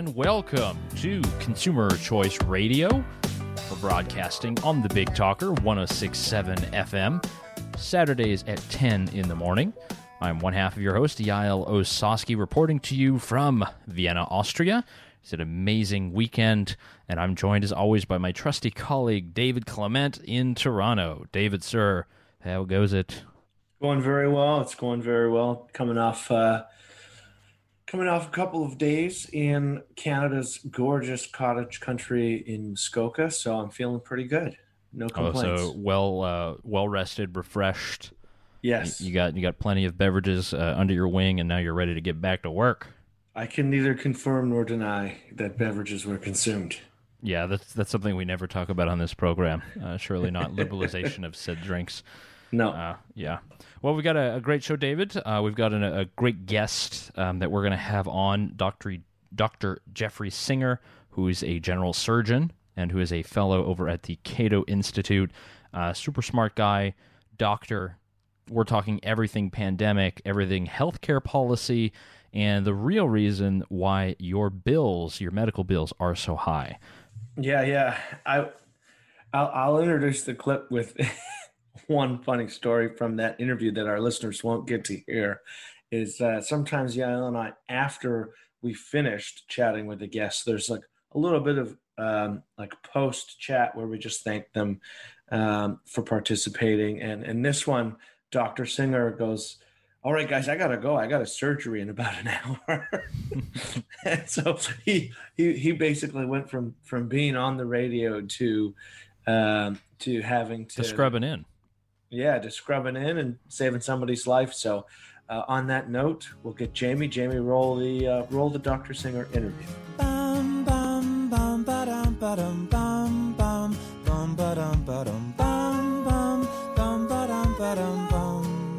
And welcome to Consumer Choice Radio. We're broadcasting on the Big Talker 1067 FM, Saturdays at 10 in the morning. I'm one half of your host, Yael Ossowski, reporting to you from Vienna, Austria. It's an amazing weekend, and I'm joined as always by my trusty colleague, David Clement in Toronto. David, sir, how goes it? Going very well. It's going very well. Coming off uh, coming off a couple of days in Canada's gorgeous cottage country in Muskoka, so I'm feeling pretty good. No complaints. Oh, so well, uh, well rested, refreshed. Yes, you, you got you got plenty of beverages uh, under your wing, and now you're ready to get back to work. I can neither confirm nor deny that beverages were consumed. Yeah, that's that's something we never talk about on this program. Uh, surely not liberalization of said drinks. No. Uh, yeah. Well, we've got a, a great show, David. Uh, we've got an, a great guest um, that we're going to have on, Dr. Dr. Jeffrey Singer, who is a general surgeon and who is a fellow over at the Cato Institute. Uh, super smart guy, doctor. We're talking everything pandemic, everything healthcare policy, and the real reason why your bills, your medical bills, are so high. Yeah, yeah. I, I'll, I'll introduce the clip with one funny story from that interview that our listeners won't get to hear is that sometimes Yael and I, after we finished chatting with the guests, there's like a little bit of um, like post chat where we just thank them um, for participating. And in this one, Dr. Singer goes, all right, guys, I gotta go. I got a surgery in about an hour. and so he, he he basically went from from being on the radio to um, to having to, to scrubbing in yeah, just scrubbing in and saving somebody's life. So, uh, on that note, we'll get Jamie. Jamie, roll the uh, roll the Doctor Singer interview. Bum, bum, bum, ba-dum, ba-dum, bum, bum, bum, ba-dum, ba-dum, bum, bum, bum, ba-dum, ba-dum, bum.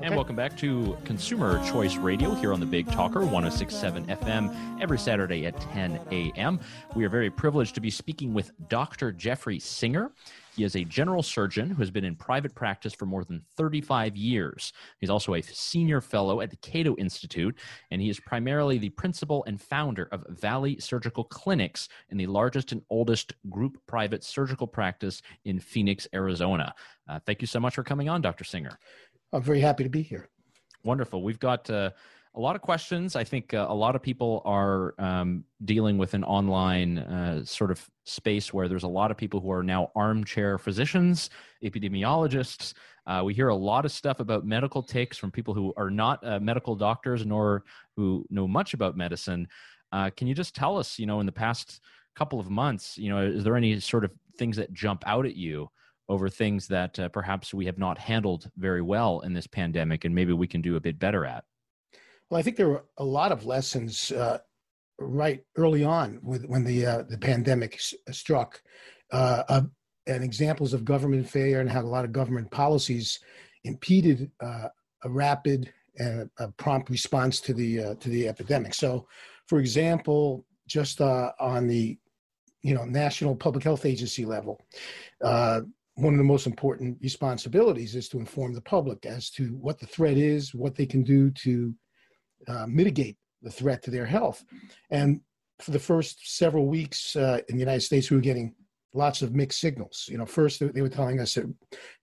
And welcome back to Consumer Choice Radio here on the Big Talker 1067 FM every Saturday at 10 a.m. We are very privileged to be speaking with Dr. Jeffrey Singer. He is a general surgeon who has been in private practice for more than 35 years. He's also a senior fellow at the Cato Institute, and he is primarily the principal and founder of Valley Surgical Clinics in the largest and oldest group private surgical practice in Phoenix, Arizona. Uh, thank you so much for coming on, Dr. Singer. I'm very happy to be here. Wonderful. We've got uh, a lot of questions. I think uh, a lot of people are um, dealing with an online uh, sort of space where there's a lot of people who are now armchair physicians, epidemiologists. Uh, we hear a lot of stuff about medical takes from people who are not uh, medical doctors nor who know much about medicine. Uh, can you just tell us, you know, in the past couple of months, you know, is there any sort of things that jump out at you? over things that uh, perhaps we have not handled very well in this pandemic and maybe we can do a bit better at well, I think there were a lot of lessons uh, right early on with when the uh, the pandemic s- struck, uh, and examples of government failure and how a lot of government policies impeded uh, a rapid and a prompt response to the uh, to the epidemic. So, for example, just uh, on the you know national public health agency level one of the most important responsibilities is to inform the public as to what the threat is, what they can do to uh, mitigate the threat to their health. And for the first several weeks uh, in the United States, we were getting lots of mixed signals. You know, first they were telling us that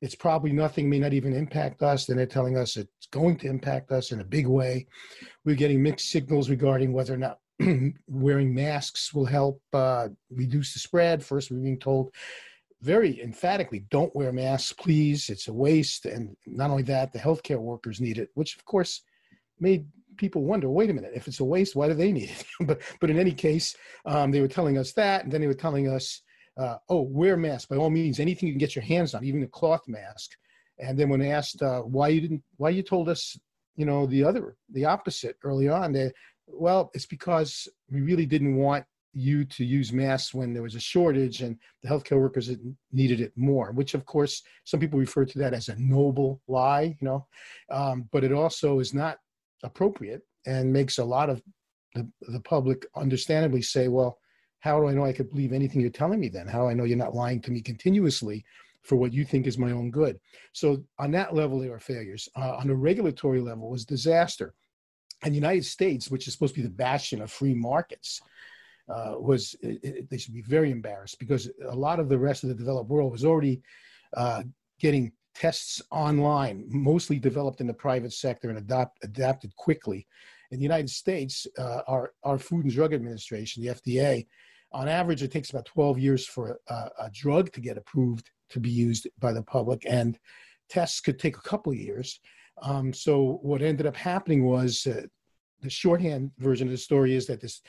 it's probably nothing, may not even impact us. Then they're telling us it's going to impact us in a big way. We're getting mixed signals regarding whether or not wearing masks will help uh, reduce the spread. First, we're being told very emphatically, don't wear masks, please. It's a waste. And not only that, the healthcare workers need it, which of course made people wonder, wait a minute, if it's a waste, why do they need it? but but in any case, um, they were telling us that, and then they were telling us, uh, oh, wear masks by all means, anything you can get your hands on, even a cloth mask. And then when asked uh, why you didn't, why you told us, you know, the other, the opposite early on, they, well, it's because we really didn't want you to use masks when there was a shortage and the healthcare workers needed it more, which of course some people refer to that as a noble lie, you know, um, but it also is not appropriate and makes a lot of the, the public understandably say, well, how do I know I could believe anything you're telling me then? How do I know you're not lying to me continuously for what you think is my own good? So on that level, there are failures. Uh, on a regulatory level, was disaster. And the United States, which is supposed to be the bastion of free markets, uh, was it, it, they should be very embarrassed because a lot of the rest of the developed world was already uh, getting tests online, mostly developed in the private sector and adopt, adapted quickly. In the United States, uh, our, our Food and Drug Administration, the FDA, on average, it takes about 12 years for a, a drug to get approved to be used by the public, and tests could take a couple of years. Um, so what ended up happening was uh, the shorthand version of the story is that this,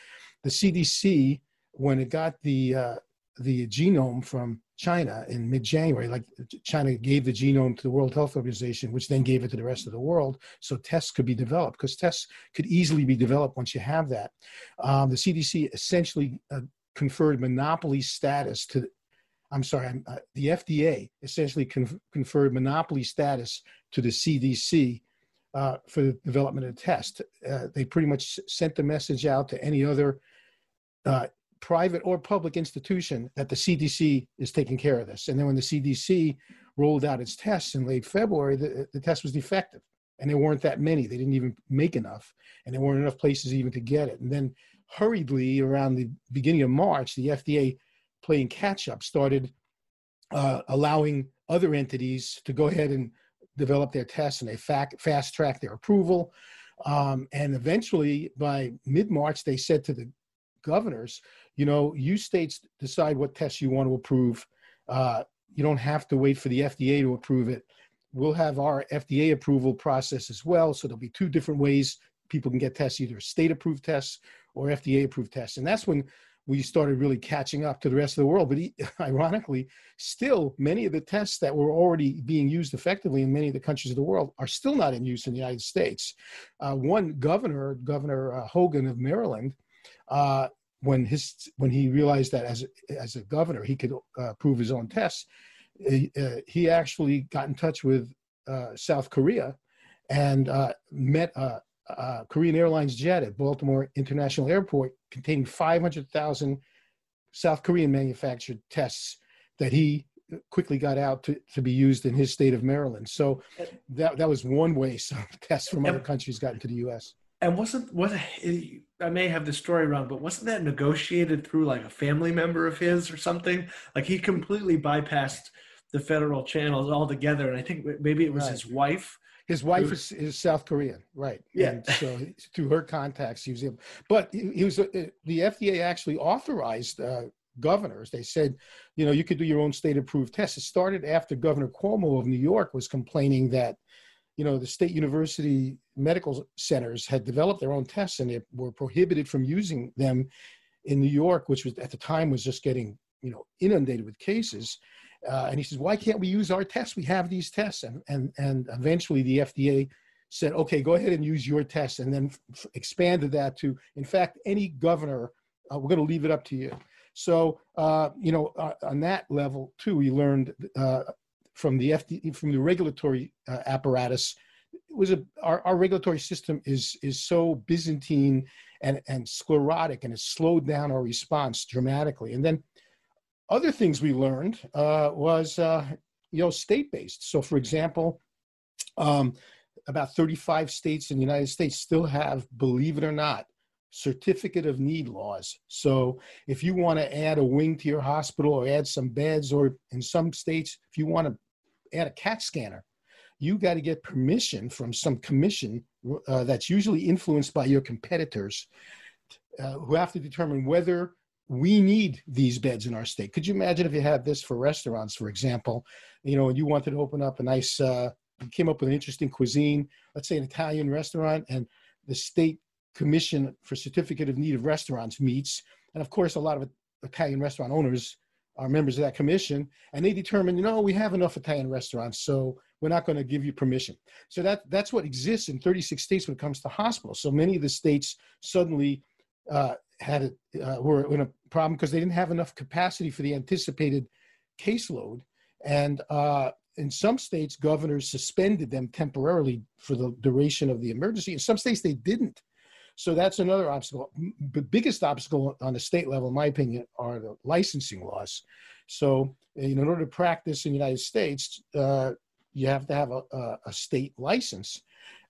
the CDC, when it got the uh, the genome from China in mid-January, like China gave the genome to the World Health Organization, which then gave it to the rest of the world, so tests could be developed. Because tests could easily be developed once you have that. Um, the CDC essentially uh, conferred monopoly status to I'm sorry, uh, the FDA essentially conferred monopoly status to the CDC uh, for the development of the test. Uh, they pretty much sent the message out to any other uh, private or public institution that the CDC is taking care of this. And then when the CDC rolled out its tests in late February, the, the test was defective. And there weren't that many. They didn't even make enough. And there weren't enough places even to get it. And then hurriedly around the beginning of March, the FDA playing catch up, started uh, allowing other entities to go ahead and develop their tests and they fast track their approval. Um, and eventually, by mid March, they said to the governors, you know, you states decide what tests you want to approve. Uh, you don't have to wait for the FDA to approve it. We'll have our FDA approval process as well. So there'll be two different ways people can get tests, either state approved tests or FDA approved tests. And that's when we started really catching up to the rest of the world. But ironically, still many of the tests that were already being used effectively in many of the countries of the world are still not in use in the United States. Uh, one governor, Governor uh, Hogan of Maryland, uh, when his when he realized that as as a governor he could uh, approve his own tests, he, uh, he actually got in touch with uh, South Korea and met a Korean Airlines jet at Baltimore International Airport containing 500,000 South Korean manufactured tests that he quickly got out to, to be used in his state of Maryland. So that, that was one way some tests from other countries got into the U.S. And wasn't was I may have the story wrong, but wasn't that negotiated through like a family member of his or something? Like he completely bypassed the federal channels altogether, and I think maybe it was right. his wife his wife is, is South Korean, right? Yeah. And so through her contacts, he was able. But he, he was uh, the FDA actually authorized uh, governors. They said, you know, you could do your own state-approved tests. It started after Governor Cuomo of New York was complaining that, you know, the state university medical centers had developed their own tests and they were prohibited from using them in New York, which was at the time was just getting, you know, inundated with cases. Uh, and he says, why can't we use our tests? We have these tests. And, and, and eventually the FDA said, okay, go ahead and use your tests. And then f- expanded that to, in fact, any governor, uh, we're going to leave it up to you. So, uh, you know, uh, on that level too, we learned uh, from the FDA, from the regulatory uh, apparatus, it was a, our, our regulatory system is, is so Byzantine and, and sclerotic and it slowed down our response dramatically. And then other things we learned uh, was, uh, you know, state-based. So, for example, um, about 35 states in the United States still have, believe it or not, certificate of need laws. So if you want to add a wing to your hospital or add some beds, or in some states, if you want to add a CAT scanner, you got to get permission from some commission uh, that's usually influenced by your competitors uh, who have to determine whether we need these beds in our state. Could you imagine if you had this for restaurants, for example? You know, and you wanted to open up a nice, uh, came up with an interesting cuisine, let's say an Italian restaurant, and the state commission for certificate of need of restaurants meets. And of course, a lot of Italian restaurant owners are members of that commission, and they determine, you know, we have enough Italian restaurants, so we're not going to give you permission. So that that's what exists in 36 states when it comes to hospitals. So many of the states suddenly uh, had a, uh, were in a problem because they didn't have enough capacity for the anticipated caseload. And uh, in some states, governors suspended them temporarily for the duration of the emergency. In some states, they didn't. So that's another obstacle. The biggest obstacle on the state level, in my opinion, are the licensing laws. So, in order to practice in the United States, uh, you have to have a, a, state license.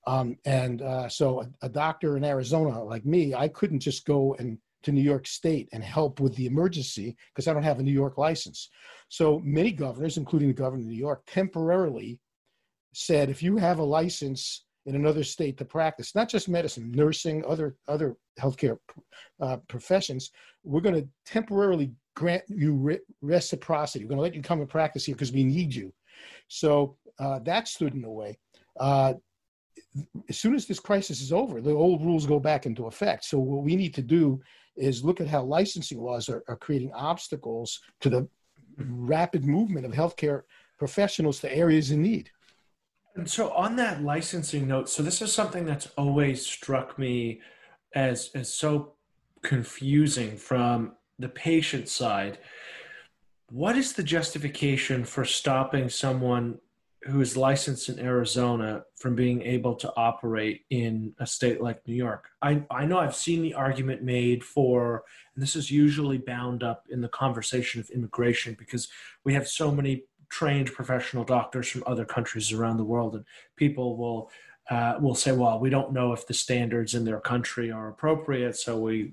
Um, and uh, so a, a, doctor in Arizona like me, I couldn't just go and to New York State and help with the emergency because I don't have a New York license. So many governors, including the governor of New York, temporarily said if you have a license in another state to practice, not just medicine, nursing, other other healthcare uh, professions, we're going to temporarily grant you re- reciprocity. We're going to let you come and practice here because we need you. So uh, that stood in the way. Uh, as soon as this crisis is over, the old rules go back into effect. So what we need to do is look at how licensing laws are, are creating obstacles to the rapid movement of healthcare professionals to areas in need. And so on that licensing note, so this is something that's always struck me as as so confusing from the patient side. What is the justification for stopping someone who is licensed in Arizona from being able to operate in a state like New York. I, I know I've seen the argument made for, and this is usually bound up in the conversation of immigration because we have so many trained professional doctors from other countries around the world, and people will uh, will say, well, we don't know if the standards in their country are appropriate, so we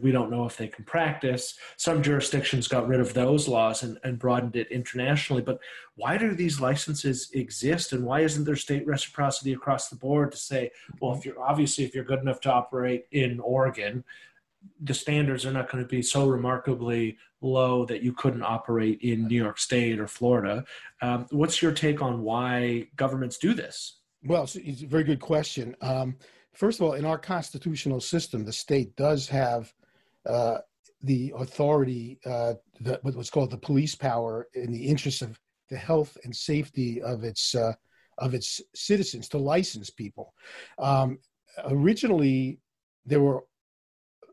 we don't know if they can practice. Some jurisdictions got rid of those laws and, and broadened it internationally. But why do these licenses exist and why isn't there state reciprocity across the board to say, well, if you're obviously if you're good enough to operate in Oregon, the standards are not going to be so remarkably low that you couldn't operate in New York State or Florida. Um, what's your take on why governments do this? Well, it's a very good question. Um, first of all, in our constitutional system, the state does have uh, the authority, uh, the, what's called the police power, in the interest of the health and safety of its uh, of its citizens to license people. Um, originally, there were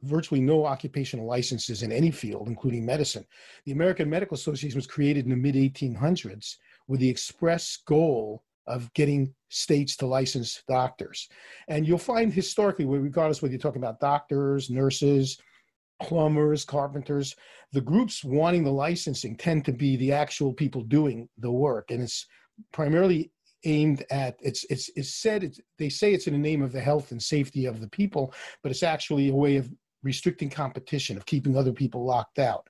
virtually no occupational licenses in any field, including medicine. The American Medical Association was created in the mid 1800s with the express goal of getting states to license doctors. And you'll find historically, regardless whether you're talking about doctors, nurses, plumbers, carpenters, the groups wanting the licensing tend to be the actual people doing the work. And it's primarily aimed at it's it's it's said it's, they say it's in the name of the health and safety of the people but it's actually a way of restricting competition of keeping other people locked out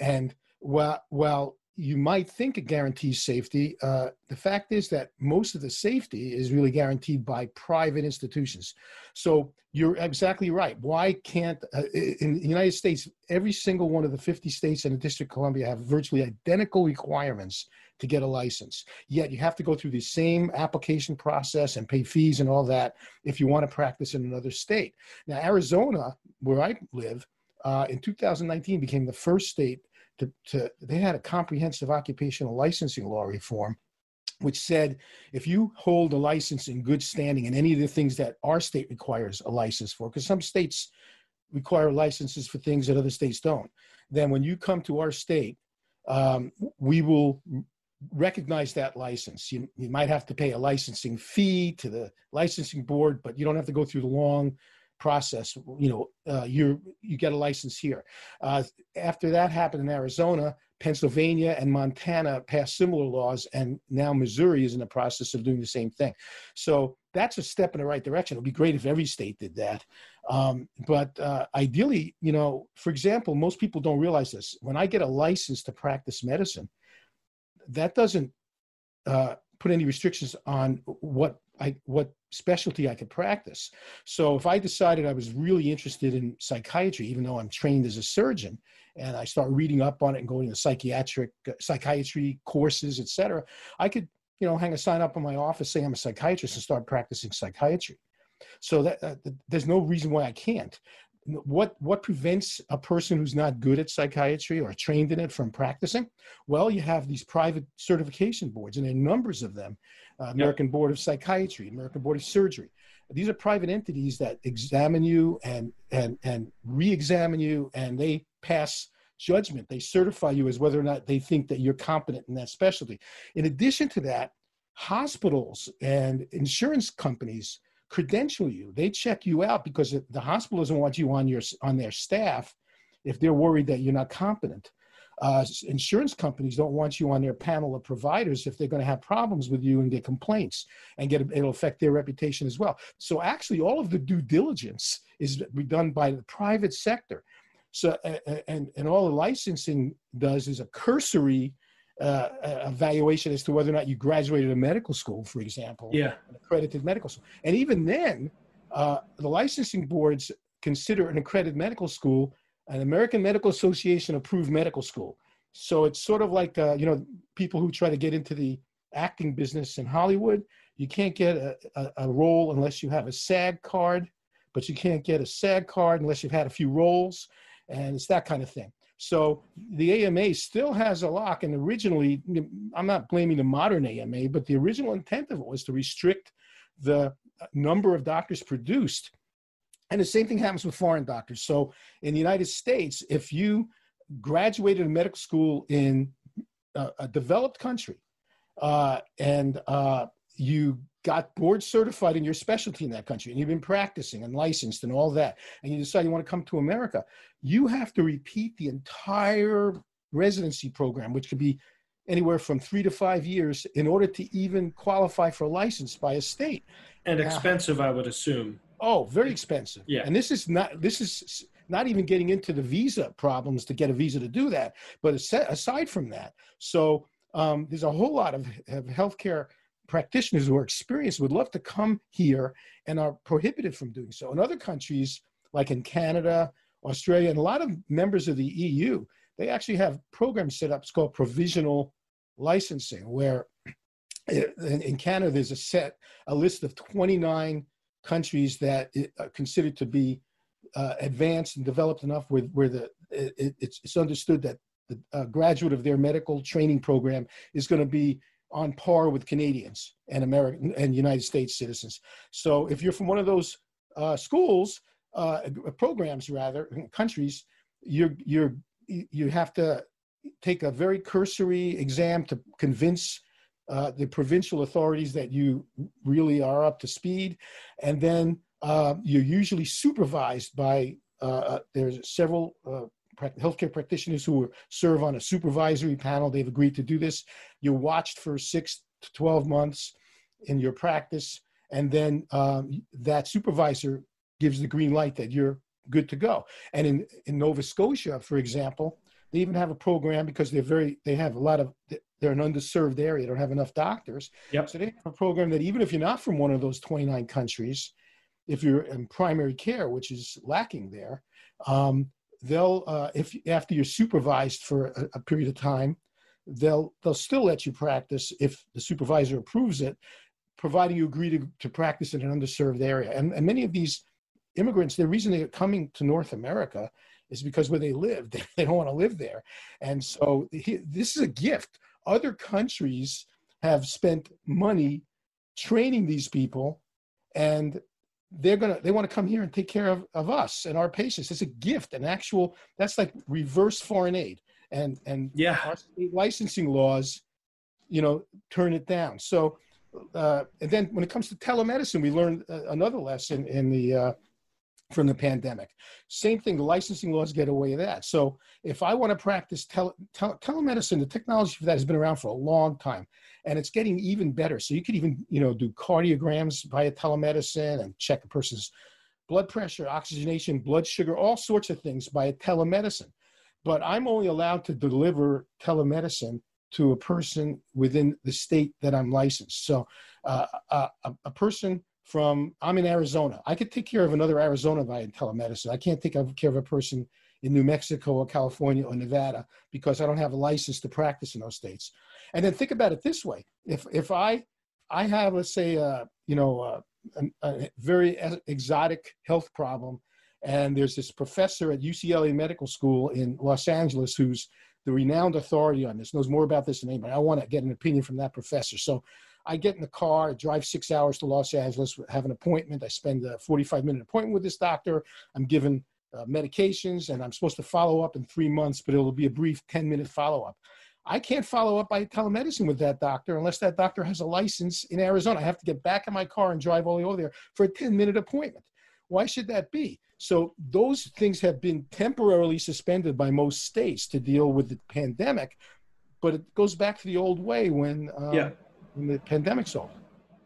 and while while you might think it guarantees safety. Uh, the fact is that most of the safety is really guaranteed by private institutions. So you're exactly right. Why can't, uh, in the United States, every single one of the 50 states and the District of Columbia have virtually identical requirements to get a license. Yet you have to go through the same application process and pay fees and all that if you want to practice in another state. Now, Arizona, where I live, uh, in 2019 became the first state to, to they had a comprehensive occupational licensing law reform which said if you hold a license in good standing in any of the things that our state requires a license for because some states require licenses for things that other states don't then when you come to our state um, we will recognize that license. You, you might have to pay a licensing fee to the licensing board but you don't have to go through the long process. You know, uh, you you get a license here. Uh, after that happened in Arizona, Pennsylvania and Montana passed similar laws, and now Missouri is in the process of doing the same thing. So that's a step in the right direction. It would be great if every state did that. Um, but uh, ideally, you know, for example, most people don't realize this. When I get a license to practice medicine, that doesn't uh, put any restrictions on what I what specialty I could practice. So if I decided I was really interested in psychiatry, even though I'm trained as a surgeon, and I start reading up on it and going to psychiatric uh, psychiatry courses, etc., I could you know hang a sign up in my office saying I'm a psychiatrist and start practicing psychiatry. So that uh, there's no reason why I can't what what prevents a person who's not good at psychiatry or trained in it from practicing well you have these private certification boards and there are numbers of them uh, american yep. board of psychiatry american board of surgery these are private entities that examine you and and and re-examine you and they pass judgment they certify you as whether or not they think that you're competent in that specialty in addition to that hospitals and insurance companies credential you. They check you out because the hospital doesn't want you on your on their staff if they're worried that you're not competent. Uh, insurance companies don't want you on their panel of providers if they're going to have problems with you and get complaints and get it'll affect their reputation as well. So actually, all of the due diligence is done by the private sector. So and and all the licensing does is a cursory uh, evaluation as to whether or not you graduated a medical school, for example, yeah, an accredited medical school, and even then, uh, the licensing boards consider an accredited medical school an American Medical Association approved medical school. So it's sort of like uh, you know people who try to get into the acting business in Hollywood. You can't get a, a, a, role unless you have a SAG card, but you can't get a SAG card unless you've had a few roles, and it's that kind of thing. So the AMA still has a lock, and originally, I'm not blaming the modern AMA, but the original intent of it was to restrict the number of doctors produced and the same thing happens with foreign doctors. So in the United States, if you graduated a medical school in a, a developed country uh, and uh, you got board certified in your specialty in that country and you've been practicing and licensed and all that, and you decide you want to come to America, you have to repeat the entire residency program, which could be anywhere from three to five years in order to even qualify for a license by a state. And expensive, I would assume. Oh, very expensive. Yeah. And this is not this is not even getting into the visa problems to get a visa to do that. But aside from that, so um, there's a whole lot of, of healthcare practitioners who are experienced would love to come here and are prohibited from doing so. In other countries, like in Canada, Australia, and a lot of members of the EU, they actually have programs set up It's called provisional licensing, where in Canada there's a set a list of 29 countries that are considered to be uh, advanced and developed enough where, where the, it, it's, it's understood that the uh, graduate of their medical training program is going to be on par with Canadians and American and United States citizens. So if you're from one of those uh, schools, uh, programs rather, countries, you're you're you have to take a very cursory exam to convince uh, the provincial authorities that you really are up to speed, and then uh, you're usually supervised by uh, uh there's several uh, healthcare practitioners who serve on a supervisory panel. They've agreed to do this. You're watched for six to twelve months in your practice, and then um, that supervisor gives the green light that you're good to go. And in in Nova Scotia, for example, they even have a program because they're very they have a lot of they're an underserved area, They don't have enough doctors. Yep. So they have a program that even if you're not from one of those 29 countries, if you're in primary care, which is lacking there, um, they'll uh, if after you're supervised for a, a, period of time, they'll they'll still let you practice if the supervisor approves it, providing you agree to, to practice in an underserved area. And, and many of these immigrants, the reason they're coming to North America is because where they live, they don't want to live there. And so he, this is a gift. Other countries have spent money training these people and they're gonna they want to come here and take care of, of us and our patients. It's a gift an actual that's like reverse foreign aid. And and yeah. our state licensing laws you know turn it down. So uh, and then when it comes to telemedicine we learned uh, another lesson in the uh, from the pandemic. Same thing, the licensing laws get away with that. So if I want to practice tele, tele, telemedicine, the technology for that has been around for a long time and it's getting even better. So you could even, you know, do cardiograms via telemedicine and check a person's blood pressure, oxygenation, blood sugar, all sorts of things by telemedicine. But I'm only allowed to deliver telemedicine to a person within the state that I'm licensed. So uh, a, a person from I'm in Arizona. I could take care of another Arizona via telemedicine. I can't take care of a person in New Mexico or California or Nevada because I don't have a license to practice in those states. And then think about it this way: if if I I have let's say uh, you know uh, a, a very exotic health problem, and there's this professor at UCLA Medical School in Los Angeles who's the renowned authority on this, knows more about this than anybody. I want to get an opinion from that professor. So I get in the car, I drive six hours to Los Angeles, have an appointment. I spend a 45 minute appointment with this doctor. I'm given uh, medications and I'm supposed to follow up in three months, but it'll be a brief 10 minute follow up. I can't follow up by telemedicine with that doctor unless that doctor has a license in Arizona. I have to get back in my car and drive all the way over there for a 10 minute appointment. Why should that be? So those things have been temporarily suspended by most states to deal with the pandemic, but it goes back to the old way when uh, yeah. When the pandemic's over.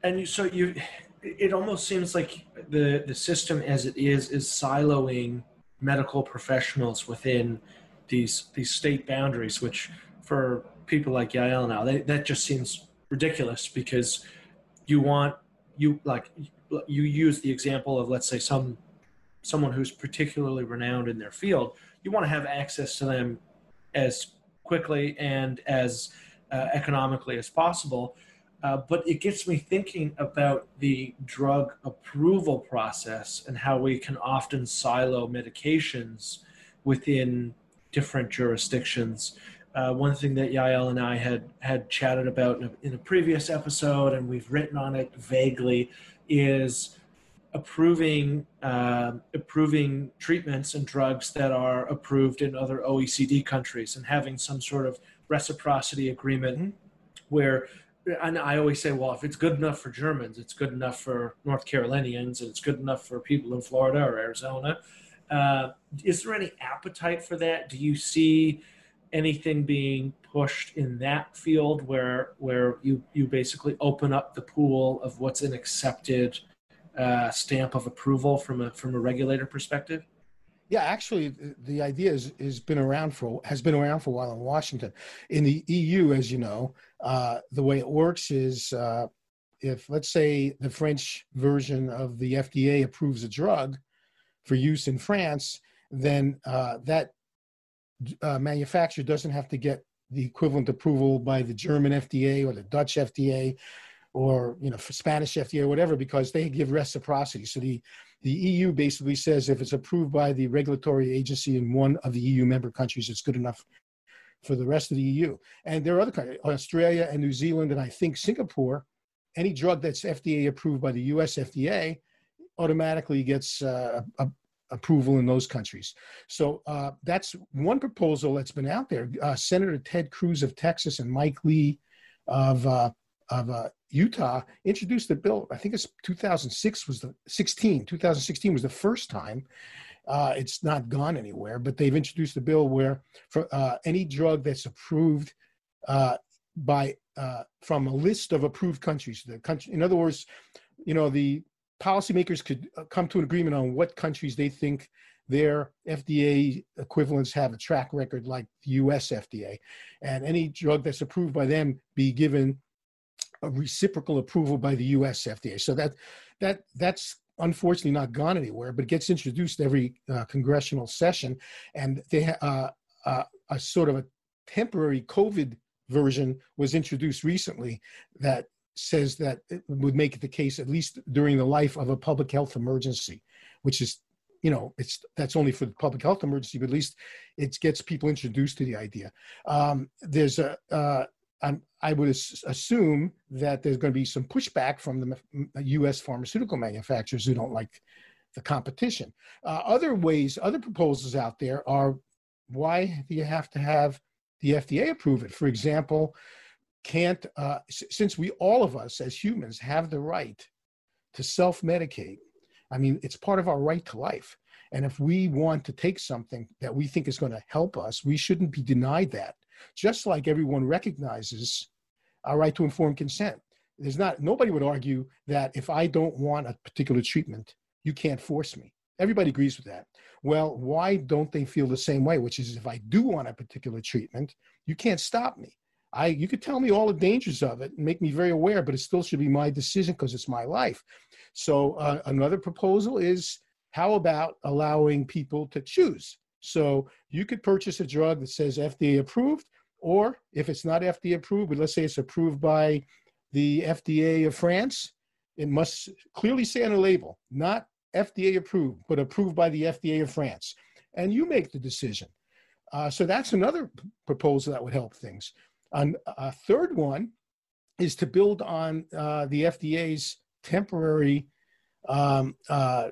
And you, so you, it almost seems like the the system as it is is siloing medical professionals within these these state boundaries, which for people like Yael now, they, that just seems ridiculous because you want you like you use the example of let's say some someone who's particularly renowned in their field, you want to have access to them as quickly and as uh, economically as possible. Uh, but it gets me thinking about the drug approval process and how we can often silo medications within different jurisdictions. Uh, one thing that Yael and I had had chatted about in a, in a previous episode, and we've written on it vaguely, is approving uh, approving treatments and drugs that are approved in other OECD countries and having some sort of reciprocity agreement mm-hmm. where and I always say, well, if it's good enough for Germans, it's good enough for North Carolinians, and it's good enough for people in Florida or Arizona. Uh, is there any appetite for that? Do you see anything being pushed in that field where where you you basically open up the pool of what's an accepted uh, stamp of approval from a from a regulator perspective? Yeah, actually, the idea is has been around for has been around for a while in Washington. In the EU, as you know, uh, the way it works is uh, if let's say the French version of the FDA approves a drug for use in France, then uh, that uh, manufacturer doesn't have to get the equivalent approval by the German FDA or the Dutch FDA or you know Spanish FDA or whatever because they give reciprocity. So the the EU basically says if it's approved by the regulatory agency in one of the EU member countries, it's good enough for the rest of the EU. And there are other countries, Australia and New Zealand, and I think Singapore. Any drug that's FDA approved by the US FDA automatically gets uh, a, approval in those countries. So uh, that's one proposal that's been out there. Uh, Senator Ted Cruz of Texas and Mike Lee of uh, of uh, Utah introduced the bill. I think it's 2006 was the 16. 2016 was the first time. Uh, it's not gone anywhere, but they've introduced a bill where for uh, any drug that's approved uh, by uh, from a list of approved countries, the country, in other words, you know, the policymakers could uh, come to an agreement on what countries they think their FDA equivalents have a track record like the US FDA, and any drug that's approved by them be given a reciprocal approval by the U.S. FDA. So that that that's unfortunately not gone anywhere, but it gets introduced every uh, congressional session, and they uh, uh, a sort of a temporary COVID version was introduced recently that says that it would make it the case at least during the life of a public health emergency, which is you know it's that's only for the public health emergency, but at least it gets people introduced to the idea. Um, there's a uh, I would assume that there's going to be some pushback from the U.S. pharmaceutical manufacturers who don't like the competition. Uh, other ways, other proposals out there are why do you have to have the FDA approve it? For example, can't uh, since we all of us as humans have the right to self-medicate. I mean, it's part of our right to life. And if we want to take something that we think is going to help us, we shouldn't be denied that just like everyone recognizes our right to informed consent. There's not nobody would argue that if I don't want a particular treatment, you can't force me. Everybody agrees with that. Well, why don't they feel the same way? Which is if I do want a particular treatment, you can't stop me. I you could tell me all the dangers of it and make me very aware, but it still should be my decision because it's my life. So uh, another proposal is how about allowing people to choose? So you could purchase a drug that says FDA approved, or if it's not FDA approved, but let's say it's approved by the FDA of France, it must clearly say on the label, not FDA approved, but approved by the FDA of France. And you make the decision. Uh, so that's another proposal that would help things. And a third one is to build on uh, the FDA's temporary um, uh,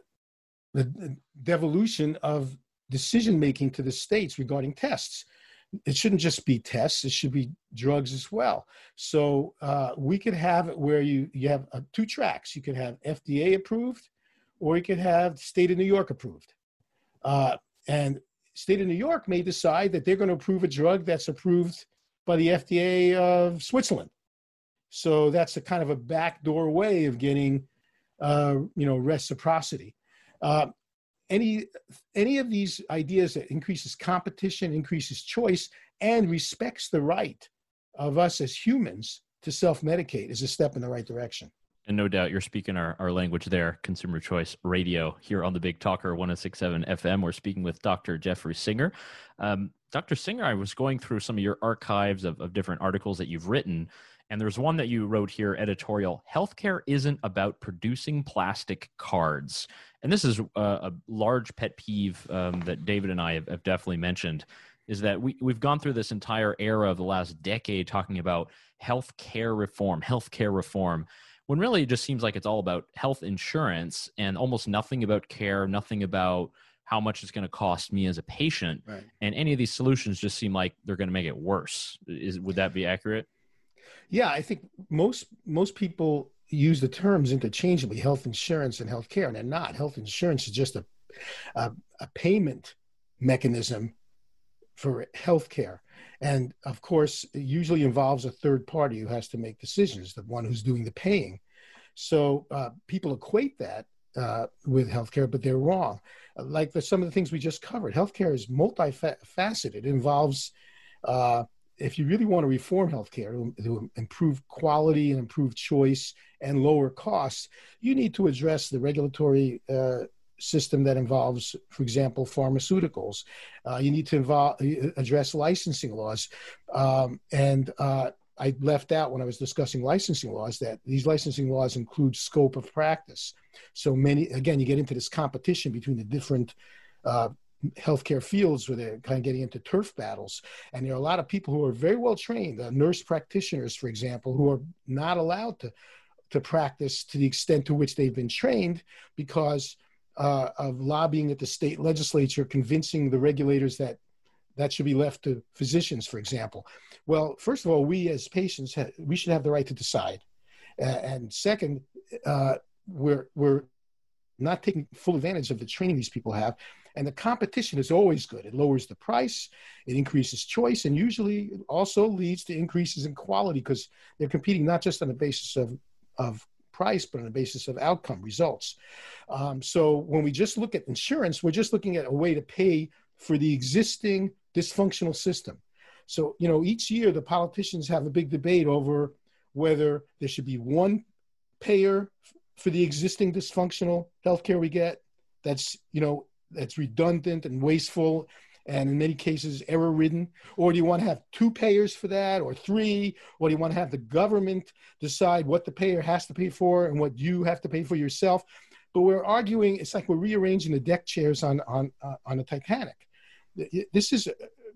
the devolution of decision making to the states regarding tests. It shouldn't just be tests; it should be drugs as well. So uh, we could have it where you you have uh, two tracks. You could have FDA approved, or you could have state of New York approved. Uh, and state of New York may decide that they're going to approve a drug that's approved by the FDA of Switzerland. So that's a kind of a backdoor way of getting, uh, you know, reciprocity. Uh, any any of these ideas that increases competition, increases choice, and respects the right of us as humans to self-medicate is a step in the right direction. And no doubt you're speaking our, our language there, Consumer Choice Radio, here on the Big Talker 1067 FM. We're speaking with Dr. Jeffrey Singer. Um, Dr. Singer, I was going through some of your archives of, of different articles that you've written, and there's one that you wrote here editorial Healthcare isn't about producing plastic cards. And this is a, a large pet peeve um, that David and I have, have definitely mentioned is that we, we've gone through this entire era of the last decade talking about healthcare reform, healthcare reform when really it just seems like it's all about health insurance and almost nothing about care, nothing about how much it's going to cost me as a patient. Right. And any of these solutions just seem like they're going to make it worse. Is would that be accurate? Yeah, I think most most people use the terms interchangeably, health insurance and health care, and they're not. Health insurance is just a a, a payment mechanism for health care. And of course, it usually involves a third party who has to make decisions, the one who's doing the paying. So uh, people equate that uh, with healthcare, but they're wrong. Like the, some of the things we just covered, healthcare is multifaceted. It involves, uh, if you really want to reform healthcare to, improve quality and improve choice and lower costs, you need to address the regulatory uh, system that involves, for example, pharmaceuticals. Uh, you need to involve, address licensing laws. Um, and uh, I left out when I was discussing licensing laws that these licensing laws include scope of practice. So many, again, you get into this competition between the different uh, healthcare fields where they're kind of getting into turf battles. And there are a lot of people who are very well trained, uh, nurse practitioners, for example, who are not allowed to to practice to the extent to which they've been trained because uh, of lobbying at the state legislature, convincing the regulators that that should be left to physicians, for example. Well, first of all, we as patients, ha- we should have the right to decide. Uh, and second, uh, we're, we're not taking full advantage of the training these people have. And the competition is always good. It lowers the price, it increases choice, and usually also leads to increases in quality because they're competing not just on the basis of, of price, but on the basis of outcome results. Um, so when we just look at insurance, we're just looking at a way to pay for the existing dysfunctional system. So, you know, each year the politicians have a big debate over whether there should be one payer for the existing dysfunctional healthcare we get that's, you know, that's redundant and wasteful and in many cases error ridden? Or do you want to have two payers for that or three? Or do you want to have the government decide what the payer has to pay for and what you have to pay for yourself? But we're arguing, it's like we're rearranging the deck chairs on, on, uh, on a Titanic. This is,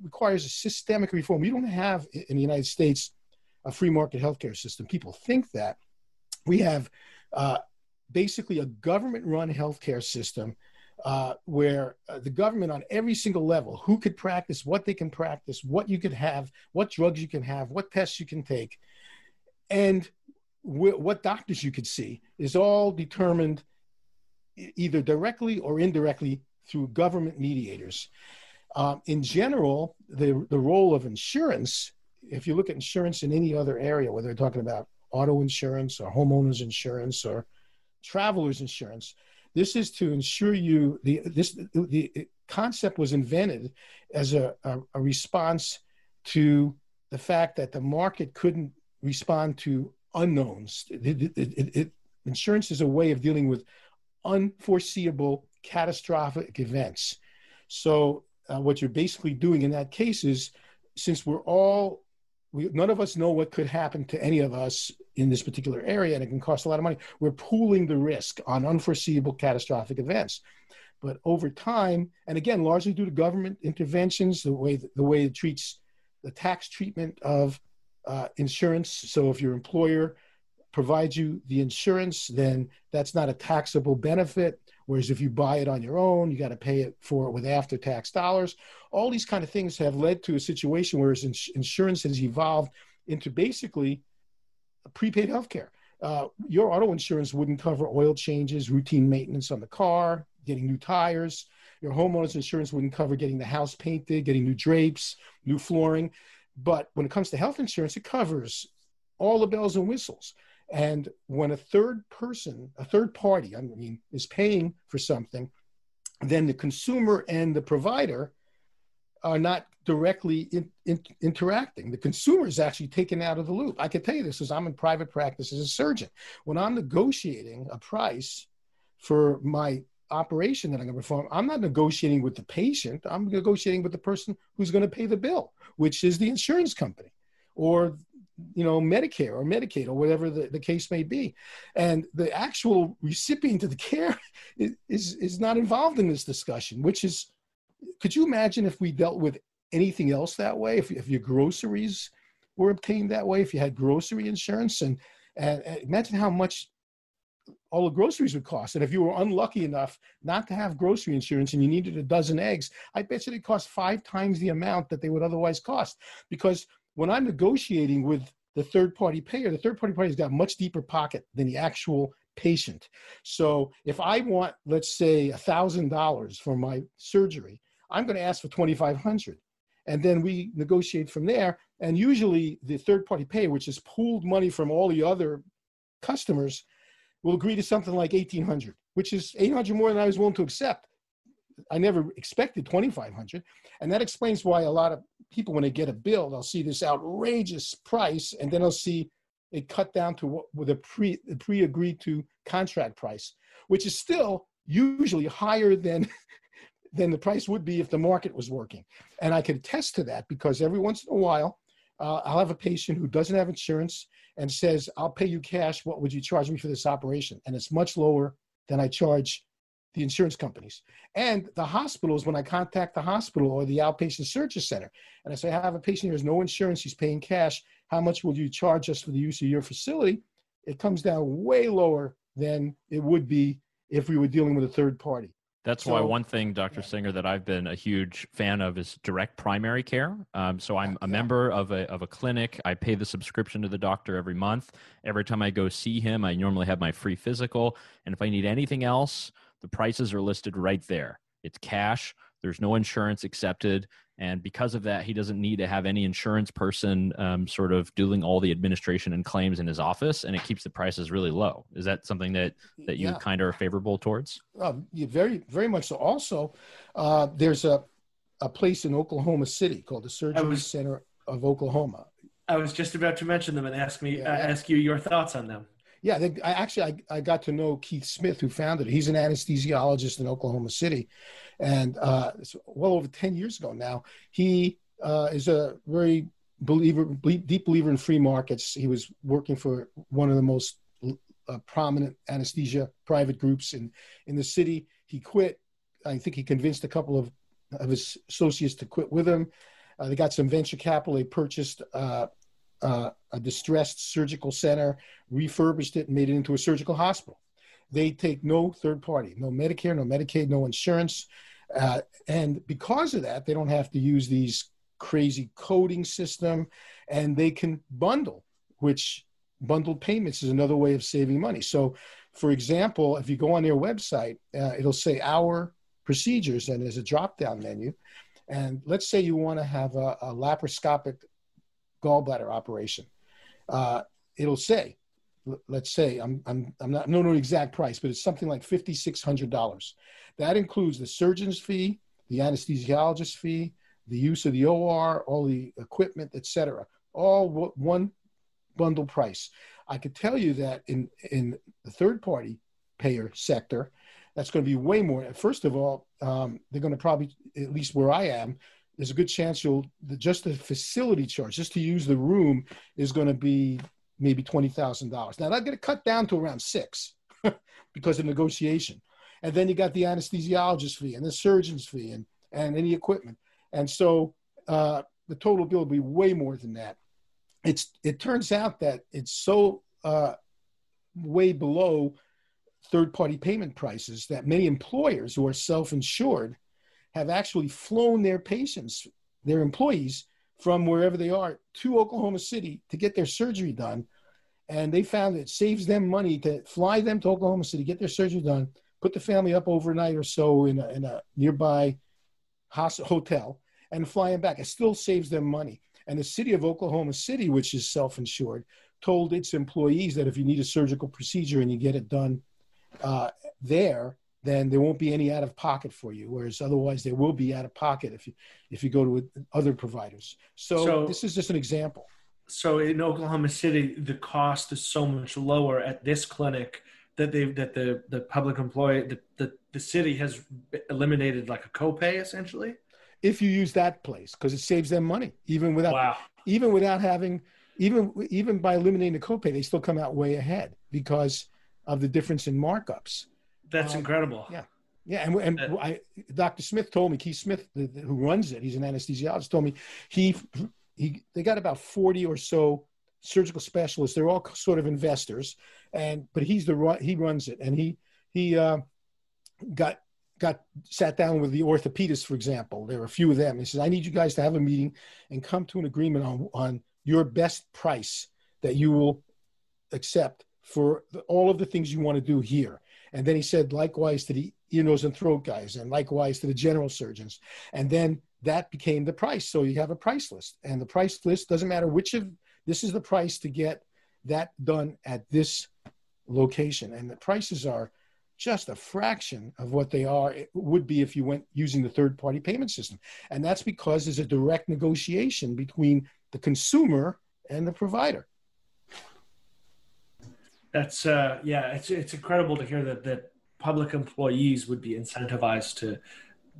requires a systemic reform. We don't have in the United States a free market healthcare system. People think that. We have uh, basically a government run healthcare system uh, where uh, the government on every single level, who could practice, what they can practice, what you could have, what drugs you can have, what tests you can take, and wh- what doctors you could see is all determined either directly or indirectly through government mediators. Um, in general, the, the role of insurance, if you look at insurance in any other area, whether they're talking about auto insurance or homeowners insurance or travelers insurance, this is to ensure you the this the concept was invented as a, a, a response to the fact that the market couldn't respond to unknowns. It, it, it, insurance is a way of dealing with unforeseeable catastrophic events. So, uh, what you're basically doing in that case is since we're all we, none of us know what could happen to any of us in this particular area, and it can cost a lot of money. We're pooling the risk on unforeseeable catastrophic events. But over time, and again, largely due to government interventions, the way the way it treats the tax treatment of uh, insurance. So if your employer provides you the insurance, then that's not a taxable benefit. Whereas if you buy it on your own, you got to pay it for it with after tax dollars. All these kind of things have led to a situation where ins- insurance has evolved into basically prepaid healthcare. uh, your auto insurance wouldn't cover oil changes, routine maintenance on the car, getting new tires. Your homeowner's insurance wouldn't cover getting the house painted, getting new drapes, new flooring. But when it comes to health insurance, it covers all the bells and whistles. And when a third person, a third party, I mean, is paying for something, then the consumer and the provider are not directly in, in, interacting. The consumer is actually taken out of the loop. I can tell you this as I'm in private practice as a surgeon. When I'm negotiating a price for my operation that I'm going to perform, I'm not negotiating with the patient. I'm negotiating with the person who's going to pay the bill, which is the insurance company or you know medicare or medicaid or whatever the, the case may be and the actual recipient of the care is, is not involved in this discussion which is could you imagine if we dealt with anything else that way if, if your groceries were obtained that way if you had grocery insurance and, and, and imagine how much all the groceries would cost. And if you were unlucky enough not to have grocery insurance and you needed a dozen eggs, I bet you they cost five times the amount that they would otherwise cost. Because when I'm negotiating with the third party payer, the third party payer has got a much deeper pocket than the actual patient. So if I want, let's say, a thousand dollars for my surgery, I'm going to ask for 2,500. And then we negotiate from there. And usually the third party payer, which is pooled money from all the other customers, will agree to something like 1,800, which is 800 more than I was willing to accept. I never expected 2,500. And that explains why a lot of people, when they get a bill, they'll see this outrageous price and then they'll see it cut down to what with a pre pre agreed to contract price, which is still usually higher than than the price would be if the market was working. And I can attest to that because every once in a while, uh, I'll have a patient who doesn't have insurance and says, I'll pay you cash. What would you charge me for this operation? And it's much lower than I charge the insurance companies. And the hospitals, when I contact the hospital or the outpatient surgery center, and I say, I have a patient who has no insurance, he's paying cash. How much will you charge us for the use of your facility? It comes down way lower than it would be if we were dealing with a third party. That's so, why one thing, Dr. Yeah. Singer, that I've been a huge fan of is direct primary care. Um, so I'm a yeah. member of a, of a clinic. I pay the subscription to the doctor every month. Every time I go see him, I normally have my free physical. And if I need anything else, the prices are listed right there. It's cash. There's no insurance accepted. And because of that, he doesn't need to have any insurance person um, sort of doing all the administration and claims in his office, and it keeps the prices really low. Is that something that that you yeah. kind of are favorable towards? Um, yeah, very, very much so. Also, uh, there's a a place in Oklahoma City called the Surgery was, Center of Oklahoma. I was just about to mention them and ask me yeah, uh, ask you your thoughts on them. Yeah, they, I actually I, I got to know Keith Smith, who founded it. He's an anesthesiologist in Oklahoma City, and uh, well over ten years ago now. He uh, is a very believer, deep believer in free markets. He was working for one of the most uh, prominent anesthesia private groups in in the city. He quit. I think he convinced a couple of of his associates to quit with him. Uh, they got some venture capital. They purchased uh, uh, a distressed surgical center, refurbished it, and made it into a surgical hospital. They take no third party, no Medicare, no Medicaid, no insurance. Uh, and because of that, they don't have to use these crazy coding system and they can bundle, which bundled payments is another way of saving money. So, for example, if you go on their website, uh, it'll say our procedures and there's a drop down menu. And let's say you want to have a, a laparoscopic gallbladder operation. Uh, it'll say, let's say, I'm, I'm, I'm not, don't the exact price, but it's something like $5,600. That includes the surgeon's fee, the anesthesiologist fee, the use of the OR, all the equipment, etc. All one bundle price. I could tell you that in, in the third party payer sector, that's going to be way more. First of all, um, they're going to probably, at least where I am, there's a good chance you'll just the facility charge just to use the room is going to be maybe twenty thousand dollars. Now that's going to cut down to around six because of negotiation, and then you got the anesthesiologist fee and the surgeon's fee and and any equipment, and so uh, the total bill will be way more than that. It's it turns out that it's so uh, way below third party payment prices that many employers who are self insured have actually flown their patients, their employees, from wherever they are to Oklahoma City to get their surgery done. and they found it saves them money to fly them to Oklahoma City, get their surgery done, put the family up overnight or so in a, in a nearby hotel, and fly them back. It still saves them money. And the city of Oklahoma City, which is self-insured, told its employees that if you need a surgical procedure and you get it done uh, there, then there won't be any out of pocket for you. Whereas otherwise, there will be out of pocket if you if you go to other providers. So, so this is just an example. So in Oklahoma City, the cost is so much lower at this clinic that they that the the public employee the, the the city has eliminated like a copay essentially. If you use that place, because it saves them money, even without wow. even without having even even by eliminating the copay, they still come out way ahead because of the difference in markups. That's um, incredible. Yeah. Yeah, and, and uh, I, Dr. Smith told me, Keith Smith, the, the, who runs it, he's an anesthesiologist, told me he he they got about 40 or so surgical specialists. They're all sort of investors, and but he's the he runs it, and he he uh, got got sat down with the orthopedists, for example. There were a few of them. He says, "I need you guys to have a meeting and come to an agreement on on your best price that you will accept for the, all of the things you want to do here." And then he said, likewise to the ear, nose, and throat guys, and likewise to the general surgeons. And then that became the price. So you have a price list, and the price list doesn't matter which of this is the price to get that done at this location, and the prices are just a fraction of what they are would be if you went using the third party payment system and that's because there's a direct negotiation between the consumer and the provider that's uh yeah it's it's incredible to hear that that public employees would be incentivized to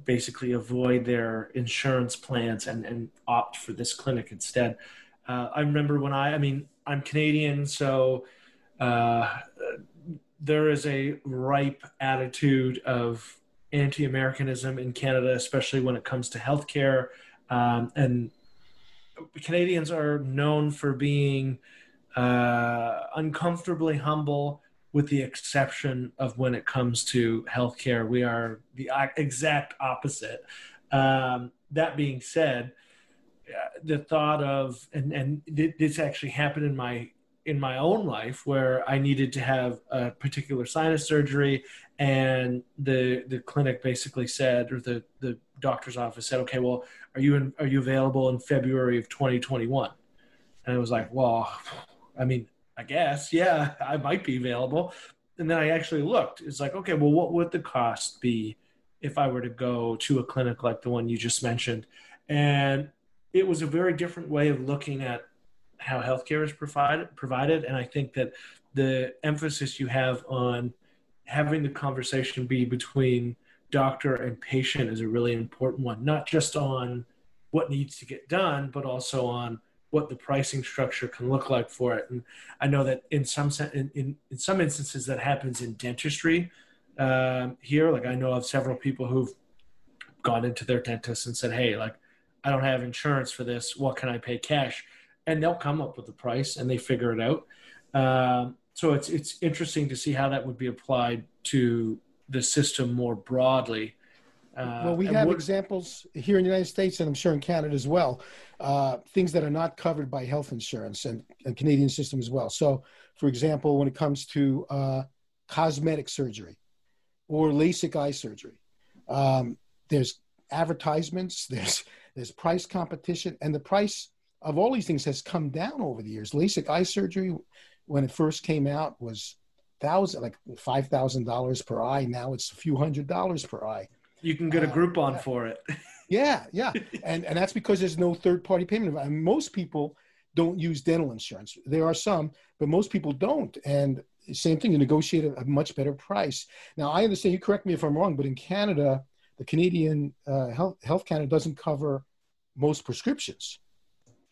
basically avoid their insurance plans and, and opt for this clinic instead. Uh, I remember when I, I mean, I'm Canadian, so uh, there is a ripe attitude of anti-Americanism in Canada, especially when it comes to healthcare. Um, and Canadians are known for being uh, uncomfortably humble with the exception of when it comes to healthcare. We are the exact opposite. Um, that being said, uh, the thought of and and this actually happened in my in my own life where I needed to have a particular sinus surgery, and the the clinic basically said, or the the doctor's office said, okay, well, are you in, are you available in February of 2021? And I was like, well, I mean, I guess, yeah, I might be available. And then I actually looked. It's like, okay, well, what would the cost be if I were to go to a clinic like the one you just mentioned? And it was a very different way of looking at how healthcare is provided. Provided, and I think that the emphasis you have on having the conversation be between doctor and patient is a really important one. Not just on what needs to get done, but also on what the pricing structure can look like for it. And I know that in some in, in, in some instances that happens in dentistry um, here. Like I know of several people who've gone into their dentist and said, "Hey, like I don't have insurance for this. What can I pay cash?" And they'll come up with the price and they figure it out. Um, so it's it's interesting to see how that would be applied to the system more broadly. Uh, well, we have what, examples here in the United States, and I'm sure in Canada as well, uh, things that are not covered by health insurance and, and, Canadian system as well. So, for example, when it comes to uh, cosmetic surgery or LASIK eye surgery, um, there's advertisements, there's there's price competition, and the price of all these things has come down over the years. LASIK eye surgery, when it first came out, was thousand like five thousand dollars per eye. Now it's a few hundred dollars per eye. You can get a uh, Groupon uh, for it. yeah, yeah, and and that's because there's no third party payment. And most people don't use dental insurance. There are some, but most people don't. And same thing, you negotiate a, a much better price. Now I understand. You correct me if I'm wrong, but in Canada, the Canadian uh, Health Health Canada doesn't cover most prescriptions.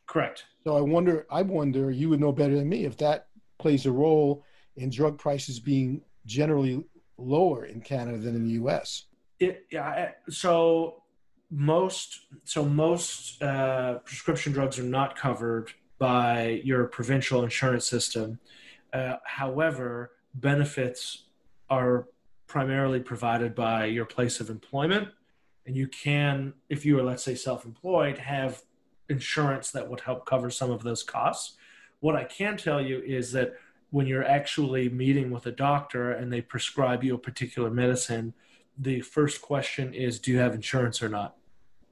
Correct. So I wonder. I wonder. You would know better than me if that plays a role in drug prices being generally lower in Canada than in the U.S. It, yeah, so most so most uh, prescription drugs are not covered by your provincial insurance system. Uh, however, benefits are primarily provided by your place of employment, and you can, if you are let's say self-employed, have insurance that would help cover some of those costs. What I can tell you is that when you're actually meeting with a doctor and they prescribe you a particular medicine, the first question is, do you have insurance or not?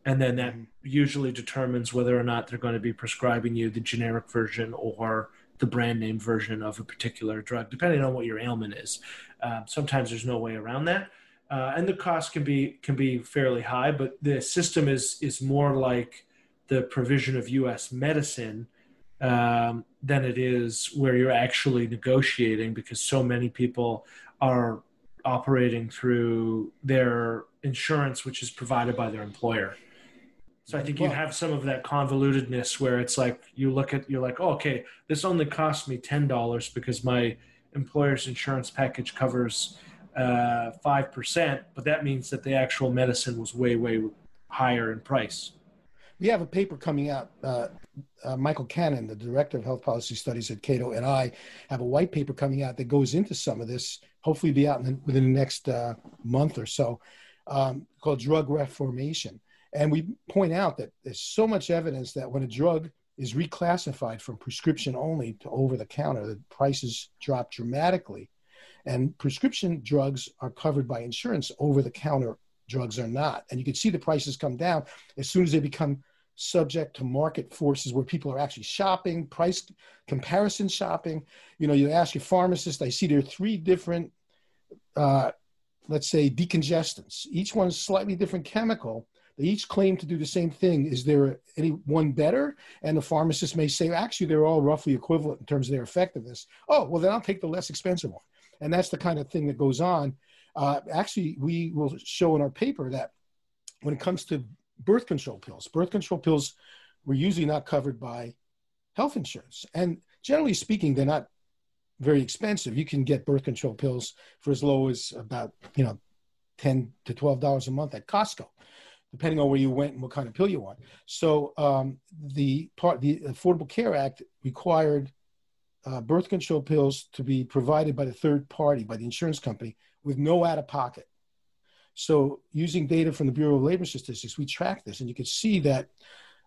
And then that mm-hmm. usually determines whether or not they're going to be prescribing you the generic version or the brand name version of a particular drug, depending on what your ailment is. Uh, sometimes there's no way around that, uh, and the cost can be can be fairly high. But the system is is more like the provision of U.S. medicine um, than it is where you're actually negotiating because so many people are operating through their insurance, which is provided by their employer. So I think you have some of that convolutedness where it's like you look at you're like, oh, okay, this only cost me ten dollars because my employer's insurance package covers uh, five uh, percent, but that means that the actual medicine was way way higher in price. We have a paper coming out. Uh, uh, Michael Cannon, the director of health policy studies at Cato, and I have a white paper coming out that goes into some of this. Hopefully, be out the, within the next uh, month or so, um, called drug reformation. And we point out that there's so much evidence that when a drug is reclassified from prescription only to over the counter, the prices drop dramatically. And prescription drugs are covered by insurance, over the counter drugs are not. And you can see the prices come down as soon as they become subject to market forces where people are actually shopping, price comparison shopping. You know, you ask your pharmacist, I see there are three different, uh, let's say, decongestants. Each one's slightly different chemical. They each claim to do the same thing. Is there any one better? And the pharmacist may say, actually, they're all roughly equivalent in terms of their effectiveness. Oh, well, then I'll take the less expensive one. And that's the kind of thing that goes on. Uh, actually, we will show in our paper that when it comes to birth control pills. Birth control pills were usually not covered by health insurance. And generally speaking, they're not very expensive. You can get birth control pills for as low as about, you know, 10 to $12 a month at Costco, depending on where you went and what kind of pill you want. So um, the part, the Affordable Care Act required uh, birth control pills to be provided by the third party, by the insurance company, with no out of pocket. So, using data from the Bureau of Labor Statistics, we track this, and you can see that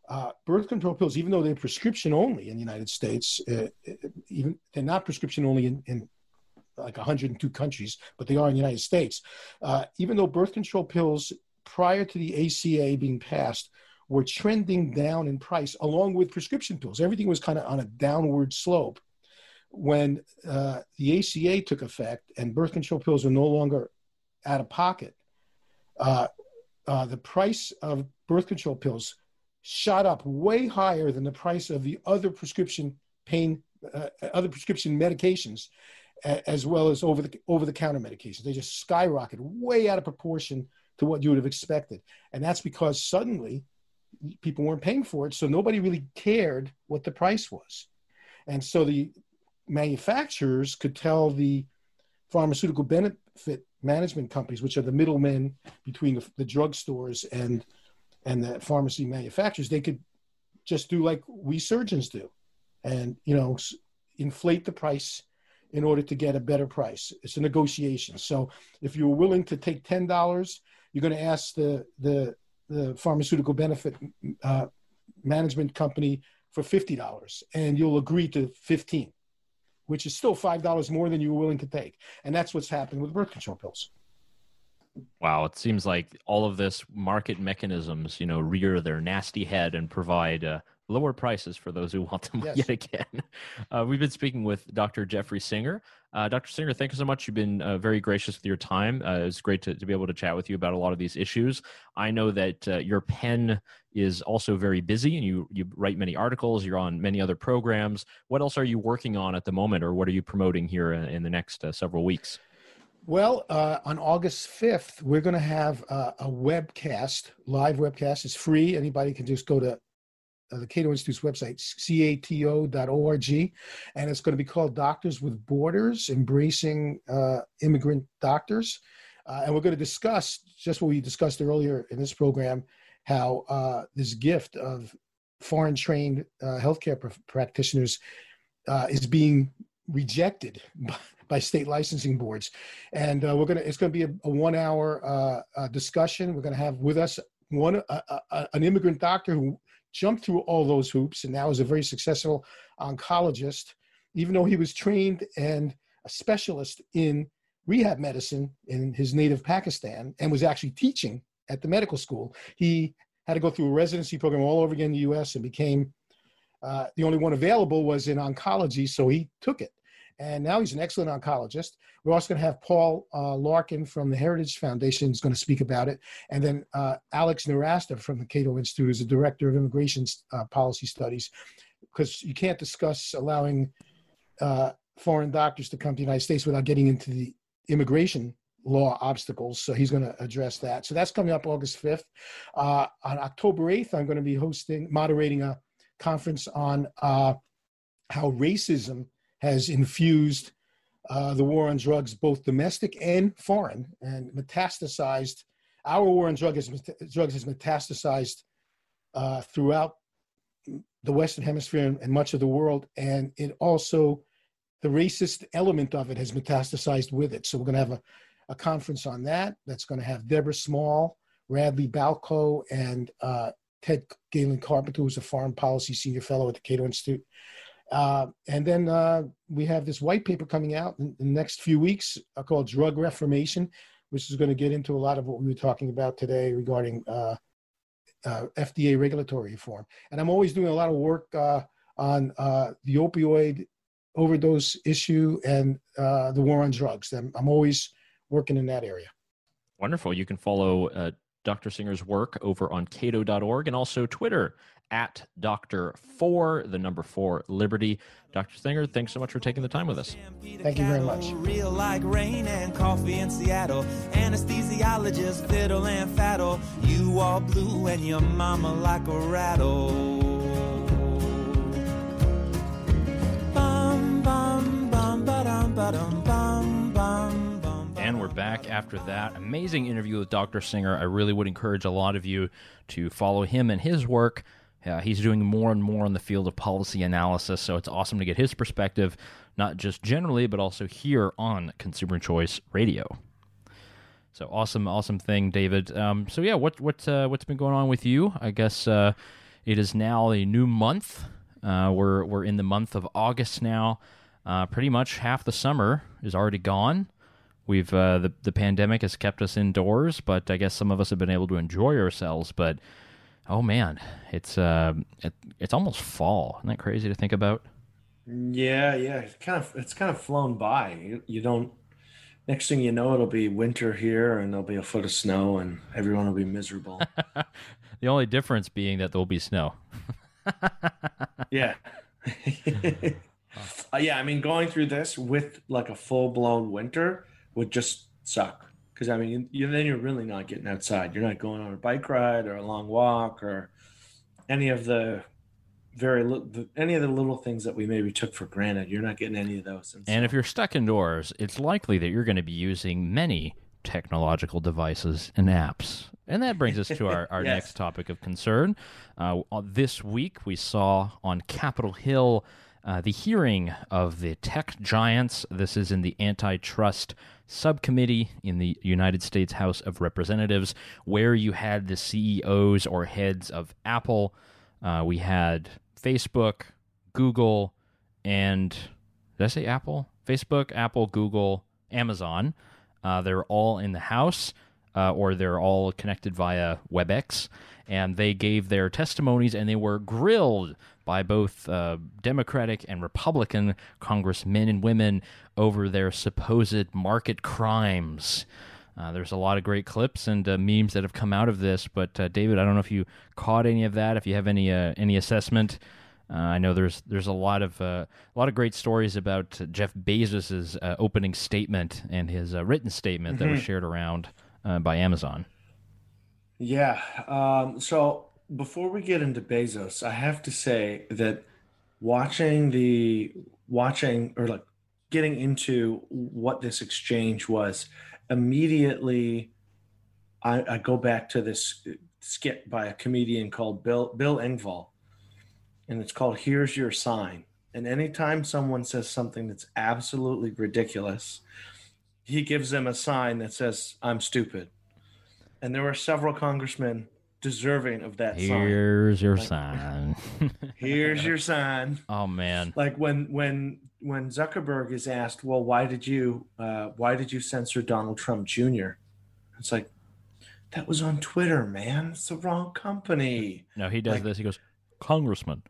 uh, birth control pills, even though they're prescription only in the United States, uh, even they're not prescription only in, in, like 102 countries, but they are in the United States. Uh, even though birth control pills prior to the ACA being passed were trending down in price along with prescription pills, everything was kind of on a downward slope. When uh, the ACA took effect and birth control pills are no longer out of pocket, uh, uh, the price of birth control pills shot up way higher than the price of the other prescription pain, uh, other prescription medications, as well as over the over the counter medications. They just skyrocketed way out of proportion to what you would have expected, and that's because suddenly people weren't paying for it, so nobody really cared what the price was, and so the manufacturers could tell the pharmaceutical benefit management companies, which are the middlemen between the, the drugstores and and the pharmacy manufacturers, they could just do like we surgeons do, and you know inflate the price in order to get a better price. It's a negotiation. So if you're willing to take ten dollars, you're going to ask the the the pharmaceutical benefit uh, management company for fifty dollars, and you'll agree to fifteen which is still $5 more than you were willing to take. And that's what's happening with birth control pills. Wow, it seems like all of this market mechanisms, you know, rear their nasty head and provide uh, lower prices for those who want them yes. yet again. Uh, we've been speaking with Dr. Jeffrey Singer. Uh, Dr. Singer, thank you so much. You've been uh, very gracious with your time. Uh, it's great to, to be able to chat with you about a lot of these issues. I know that uh, your pen is also very busy and you, you write many articles, you're on many other programs. What else are you working on at the moment, or what are you promoting here in, in the next uh, several weeks? Well, uh, on August 5th, we're going to have uh, a webcast, live webcast. It's free. Anybody can just go to the Cato Institute's website, cato.org, and it's going to be called Doctors with Borders Embracing uh, Immigrant Doctors. Uh, and we're going to discuss just what we discussed earlier in this program how uh, this gift of foreign trained uh, healthcare pr- practitioners uh, is being rejected by, by, state licensing boards. And we're going to, it's going to be a, a one hour discussion. We're going to have with us one, an immigrant doctor who jumped through all those hoops and now is a very successful oncologist even though he was trained and a specialist in rehab medicine in his native Pakistan and was actually teaching at the medical school, he had to go through a residency program all over again in the U.S. and became uh, the only one available was in oncology, so he took it. And now he's an excellent oncologist. We're also going to have Paul uh, Larkin from the Heritage Foundation is going to speak about it. And then uh, Alex Nowrasteh from the Cato Institute is the director of immigration uh, policy studies, because you can't discuss allowing uh, foreign doctors to come to the United States without getting into the immigration law obstacles. So he's going to address that. So that's coming up August 5th. Uh, on October 8th, I'm going to be hosting, moderating a conference on uh, how racism has infused uh, the war on drugs, both domestic and foreign, and metastasized. Our war on drug has, drugs has metastasized uh, throughout the Western Hemisphere and, and much of the world, and it also the racist element of it has metastasized with it. So we're going to have a, a conference on that. That's going to have Deborah Small, Radley Balko, and uh, Ted Galen Carpenter, who's a foreign policy senior fellow at the Cato Institute. Uh, and then uh, we have this white paper coming out in, the next few weeks uh, called Drug Reformation, which is going to get into a lot of what we were talking about today regarding uh, uh, FDA regulatory reform. And I'm always doing a lot of work uh, on the opioid overdose issue and the war on drugs. I'm, I'm, always working in that area. Wonderful. You can follow Dr. Singer's work over on cato.org and also Twitter at Dr. For the number four Liberty. Dr. Singer, thanks so much for taking the time with us. Thank you very much. Real like rain and coffee in Seattle. Anesthesiologist, fiddle and faddle. You all blue and your mama like a rattle. Bum, bum, bum, ba-dum, ba-dum, bum, bum. And we're back after that amazing interview with Dr. Singer. I really would encourage a lot of you to follow him and his work. Uh, he's doing more and more in the field of policy analysis, so it's awesome to get his perspective, not just generally, but also here on Consumer Choice Radio. So awesome, awesome thing, David. Um, so yeah, what what uh, what's been going on with you? I guess uh, it is now a new month. Uh, we're we're in the month of August now. Uh, pretty much half the summer is already gone. We've uh, the the pandemic has kept us indoors, but I guess some of us have been able to enjoy ourselves. But oh man, it's uh, it, it's almost fall. Isn't that crazy to think about? Yeah, yeah. It's kind of it's kind of flown by. You, you don't. Next thing you know, it'll be winter here, and there'll be a foot of snow, and everyone will be miserable. the only difference being that there'll be snow. yeah. uh, yeah, I mean, going through this with like a full blown winter would just suck because I mean, you, then you're really not getting outside. You're not going on a bike ride or a long walk or any of the very the, any of the little things that we maybe took for granted. You're not getting any of those. And, and so, if you're stuck indoors, it's likely that you're going to be using many technological devices and apps. And that brings us to our, our yes. next topic of concern. Uh, this week, we saw on Capitol Hill uh, the hearing of the tech giants. This is in the antitrust subcommittee in the United States House of Representatives, where you had the CEOs or heads of Apple. Uh, we had Facebook, Google, and did I say Apple? Facebook, Apple, Google, Amazon. Uh, they're all in the House, uh, or they're all connected via WebEx, and they gave their testimonies and they were grilled by both uh, Democratic and Republican congressmen and women over their supposed market crimes. Uh, there's a lot of great clips and uh, memes that have come out of this, but uh, David, I don't know if you caught any of that. If you have any uh, any assessment, uh, I know there's there's a lot of a lot of great stories about Jeff Bezos's opening statement and his written statement mm-hmm. that was mm-hmm. shared around by Amazon. Yeah. Um, so before we get into Bezos, I have to say that watching the watching or like getting into what this exchange was immediately I, I go back to this skit by a comedian called Bill Bill Engvall and it's called Here's Your Sign. And anytime someone says something that's absolutely ridiculous, he gives them a sign that says, I'm stupid. And there were several congressmen deserving of that Here's sign. your Like- sign. Here's your sign. oh man. Like when when when Zuckerberg is asked, "Well, why did you uh, why did you censor Donald Trump Jr.?" It's like that was on Twitter, man. It's the wrong company. No, he does Like- this. He goes, Congressman,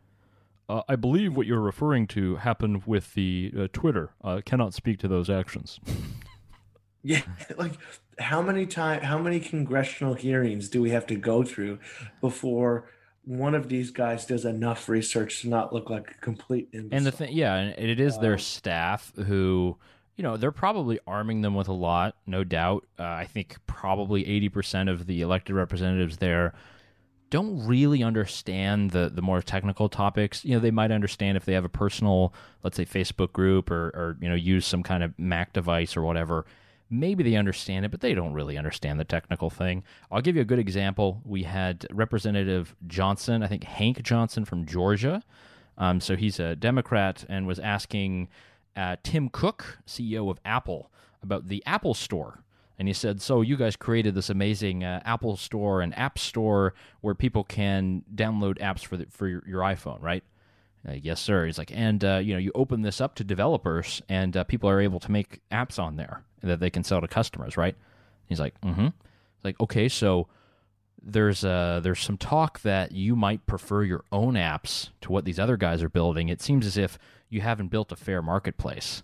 uh, I believe what you're referring to happened with the uh, Twitter. Uh, cannot speak to those actions. Yeah, like how many time how many congressional hearings do we have to go through before one of these guys does enough research to not look like a complete imbecile? And the thing, yeah, and it is their staff who, you know, they're probably arming them with a lot, no doubt. Uh, I think probably eighty percent of the elected representatives there don't really understand the the more technical topics. You know, they might understand if they have a personal, let's say, Facebook group or or you know use some kind of Mac device or whatever. Maybe they understand it, but they don't really understand the technical thing. I'll give you a good example. We had Representative Johnson, I think Hank Johnson from Georgia. Um, so he's a Democrat and was asking uh, Tim Cook, CEO of Apple, about the Apple Store. And he said, So you guys created this amazing uh, Apple Store and App Store where people can download apps for, the, for your, your iPhone, right? Uh, yes, sir. He's like, and uh, you know, you open this up to developers, and uh, people are able to make apps on there that they can sell to customers, right? He's like, mm-hmm. Like, okay, so there's uh there's some talk that you might prefer your own apps to what these other guys are building. It seems as if you haven't built a fair marketplace.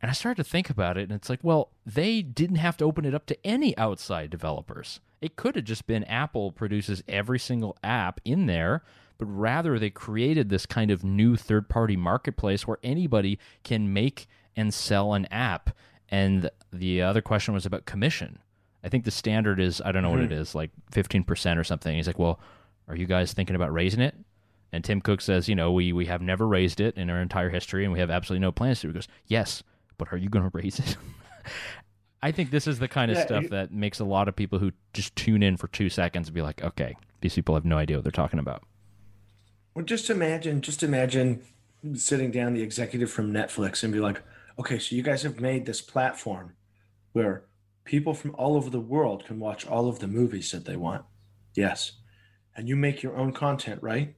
And I started to think about it, and it's like, well, they didn't have to open it up to any outside developers. It could have just been Apple produces every single app in there, but rather they created this kind of new third party marketplace where anybody can make and sell an app. And the other question was about commission. I think the standard is, I don't know what it mm-hmm. is, like 15% or something. He's like, well, are you guys thinking about raising it? And Tim Cook says, you know, we, we have never raised it in our entire history and we have absolutely no plans to. He goes, yes, but are you going to raise it? I think this is the kind of Yeah, stuff you- that makes a lot of people who just tune in for two seconds be like, okay, these people have no idea what they're talking about. Well, just imagine, just imagine sitting down the executive from Netflix and be like, okay, so you guys have made this platform where people from all over the world can watch all of the movies that they want. Yes. And you make your own content, right?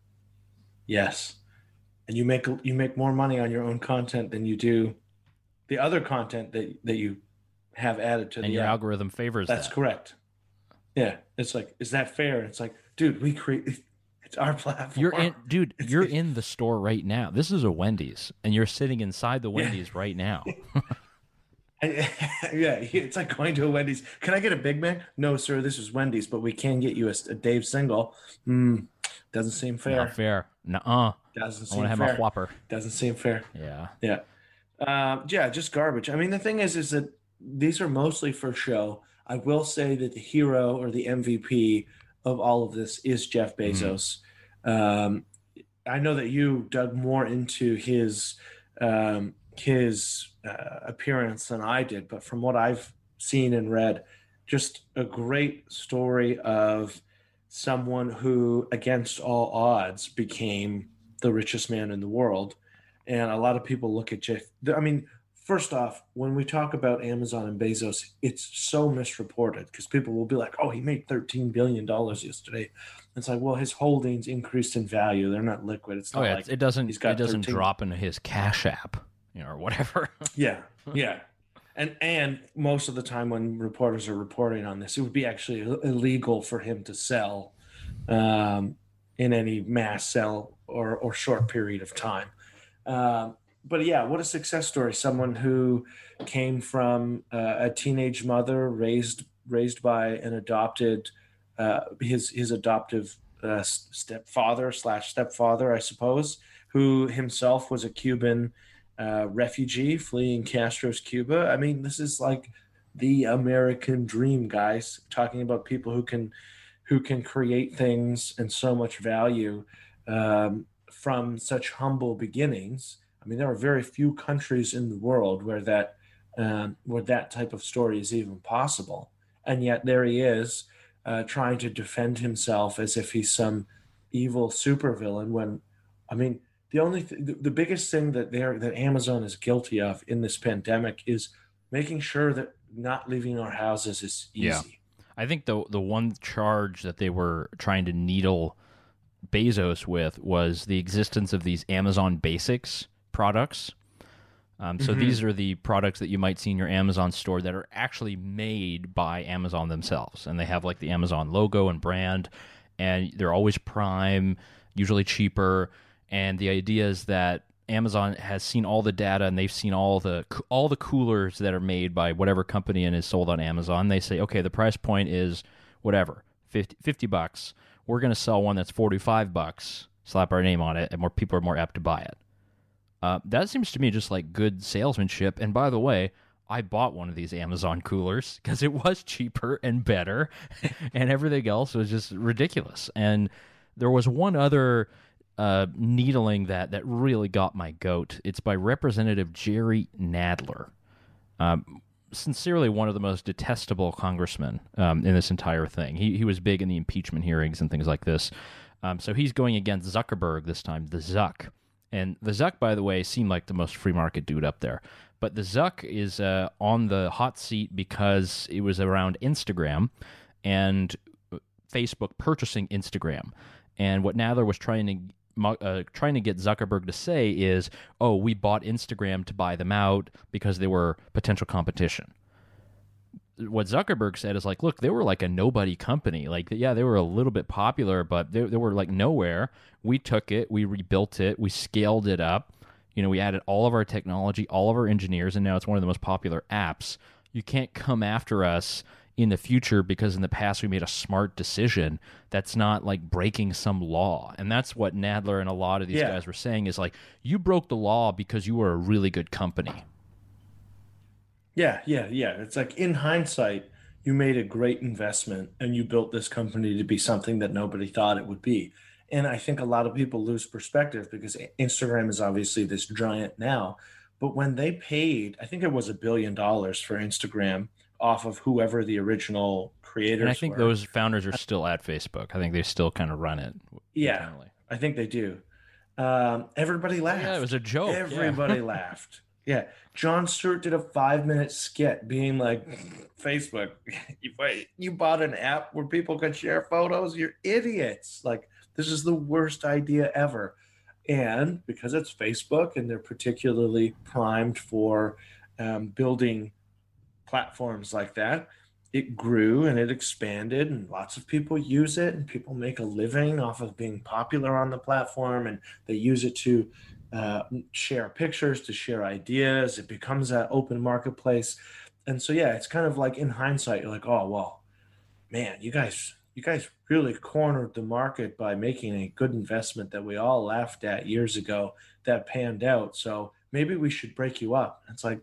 Yes. And you make you make more money on your own content than you do the other content that that you have added to And the your app. algorithm favors That's that. correct. Yeah. It's like, is that fair? It's like, dude, we create it's our platform. You're in, dude. You're in the store right now. This is a Wendy's, and you're sitting inside the Wendy's right now. yeah, it's like going to a Wendy's. Can I get a Big Mac? No, sir. This is Wendy's, but we can get you a, a Dave single. Hmm. Doesn't seem fair. Not fair. Nuh-uh. Doesn't seem fair. I want to have my Whopper. Doesn't seem fair. Yeah. Yeah. Um, yeah, just garbage. I mean, the thing is, is that these are mostly for show. I will say that the hero or the MVP of all of this is Jeff Bezos. Um, I know that you dug more into his um, his uh, appearance than I did, but from what I've seen and read, just a great story of someone who, against all odds, became the richest man in the world and a lot of people look at Jeff. I mean, first off, when we talk about Amazon and Bezos, it's so misreported because people will be like, "Oh, he made thirteen billion dollars yesterday." It's like, well, his holdings increased in value; they're not liquid. It's Oh not yeah. like, it doesn't. he's got It doesn't 13 drop into his Cash App, you know, or whatever. yeah, yeah. And and most of the time when reporters are reporting on this, it would be actually illegal for him to sell um, in any mass sell or or short period of time. Um, but yeah, what a success story! Someone who came from uh, a teenage mother, raised raised by an adopted uh, his his adoptive uh, stepfather slash stepfather, I suppose, who himself was a Cuban uh, refugee fleeing Castro's Cuba. I mean, this is like the American dream, guys. Talking about people who can who can create things and so much value um, from such humble beginnings. I mean, there are very few countries in the world where that um, where that type of story is even possible, and yet there he is uh, trying to defend himself as if he's some evil supervillain. When, I mean, the only th- the, the biggest thing that there that Amazon is guilty of in this pandemic is making sure that not leaving our houses is easy. Yeah. I think the the one charge that they were trying to needle Bezos with was the existence of these Amazon Basics products. Um, so Mhm. these are the products that you might see in your Amazon store that are actually made by Amazon themselves, and they have like the Amazon logo and brand, and they're always prime, usually cheaper. And the idea is that Amazon has seen all the data and they've seen all the all the coolers that are made by whatever company and is sold on Amazon. They say, okay, the price point is whatever 50, 50 bucks. We're going to sell one that's forty five bucks. Slap our name on it, and more people are more apt to buy it. Uh, that seems to me just like good salesmanship. And by the way, I bought one of these Amazon coolers because it was cheaper and better, and everything else was just ridiculous. And there was one other uh, needling that that really got my goat. It's by Representative Jerry Nadler. Um, sincerely, one of the most detestable congressmen um, in this entire thing. He he was big in the impeachment hearings and things like this. Um, so he's going against Zuckerberg this time, the Zuck. And the Zuck, by the way, seemed like the most free market dude up there. But the Zuck is uh, on the hot seat because it was around Instagram and Facebook purchasing Instagram. And what Nadler was trying to uh, trying to get Zuckerberg to say is, "Oh, we bought Instagram to buy them out because they were potential competition." What Zuckerberg said is like, "Look, they were like a nobody company. Like, yeah, they were a little bit popular, but they, they were like nowhere. We took it, we rebuilt it, we scaled it up. You know, we added all of our technology, all of our engineers, and now it's one of the most popular apps. You can't come after us." in the future because in the past we made a smart decision that's not like breaking some law. And that's what Nadler and a lot of these Yeah. guys were saying is like you broke the law because you were a really good company. Yeah, yeah, yeah. It's like in hindsight, you made a great investment and you built this company to be something that nobody thought it would be. And I think a lot of people lose perspective because Instagram is obviously this giant now. But when they paid, I think it was a billion dollars for Instagram off of whoever the original creators And I think were. those founders are still at Facebook. I think they still kind of run it. Yeah. internally. I think they do. Um, everybody laughed. Yeah, it was a joke. yeah. Everybody laughed. Yeah. Jon Stewart did a five minute skit being like, Facebook, you, bought an app where people could share photos? You're idiots. Like, this is the worst idea ever. And because it's Facebook and they're particularly primed for um, building platforms like that, it grew and it expanded and lots of people use it and people make a living off of being popular on the platform and they use it to uh, share pictures to share ideas. It becomes that open marketplace. And so yeah it's kind of like in hindsight you're like oh well man you guys you guys really cornered the market by making a good investment that we all laughed at years ago that panned out. So maybe we should break you up. It's like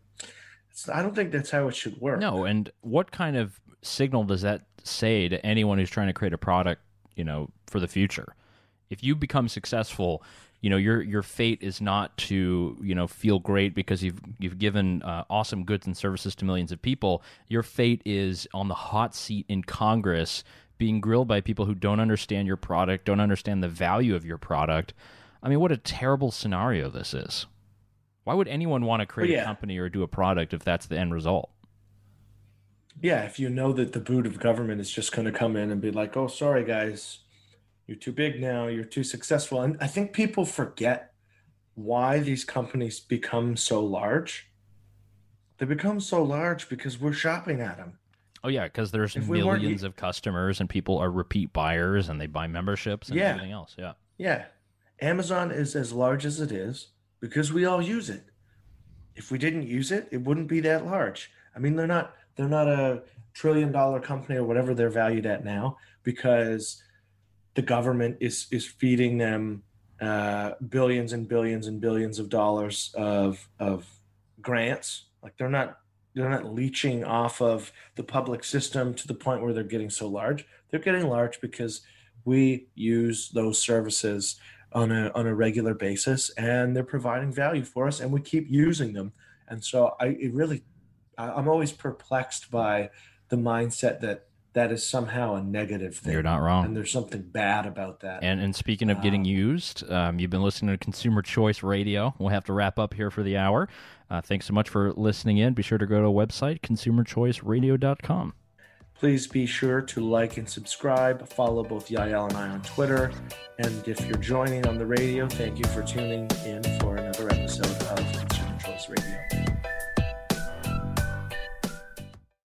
it's, i don't think that's how it should work. No, and what kind of signal does that say to anyone who's trying to create a product, you know, for the future? If you become successful, you know, your your fate is not to, you know, feel great because you've you've given uh, awesome goods and services to millions of people. Your fate is on the hot seat in Congress being grilled by people who don't understand your product, don't understand the value of your product. I mean, what a terrible scenario this is. Why would anyone want to create yeah. a company or do a product if that's the end result? Yeah, if you know that the boot of government is just going to come in and be like, "Oh, sorry guys, you're too big now, you're too successful." And I think people forget why these companies become so large. They become so large because we're shopping at them. Oh yeah, because there's If we millions of customers and people are repeat buyers and they buy memberships and Yeah. everything else. Yeah. Yeah. Amazon is as large as it is because we all use it. If we didn't use it, it wouldn't be that large. I mean, they're not they're not a trillion dollar company or whatever they're valued at now because the government is is feeding them uh, billions and billions and billions of dollars of of grants. Like they're not they're not leeching off of the public system to the point where they're getting so large. They're getting large because we use those services on a on a regular basis and they're providing value for us and we keep using them. And so I it really I'm always perplexed by the mindset that that is somehow a negative thing. You're not wrong. And there's something bad about that. And and speaking of getting Um, used, um, you've been listening to Consumer Choice Radio. We'll have to wrap up here for the hour. Uh, thanks so much for listening in. Be sure to go to our website, consumerchoiceradio.com. Please be sure to like and subscribe. Follow both Yael and I on Twitter. And if you're joining on the radio, thank you for tuning in for another episode of Consumer Choice Radio.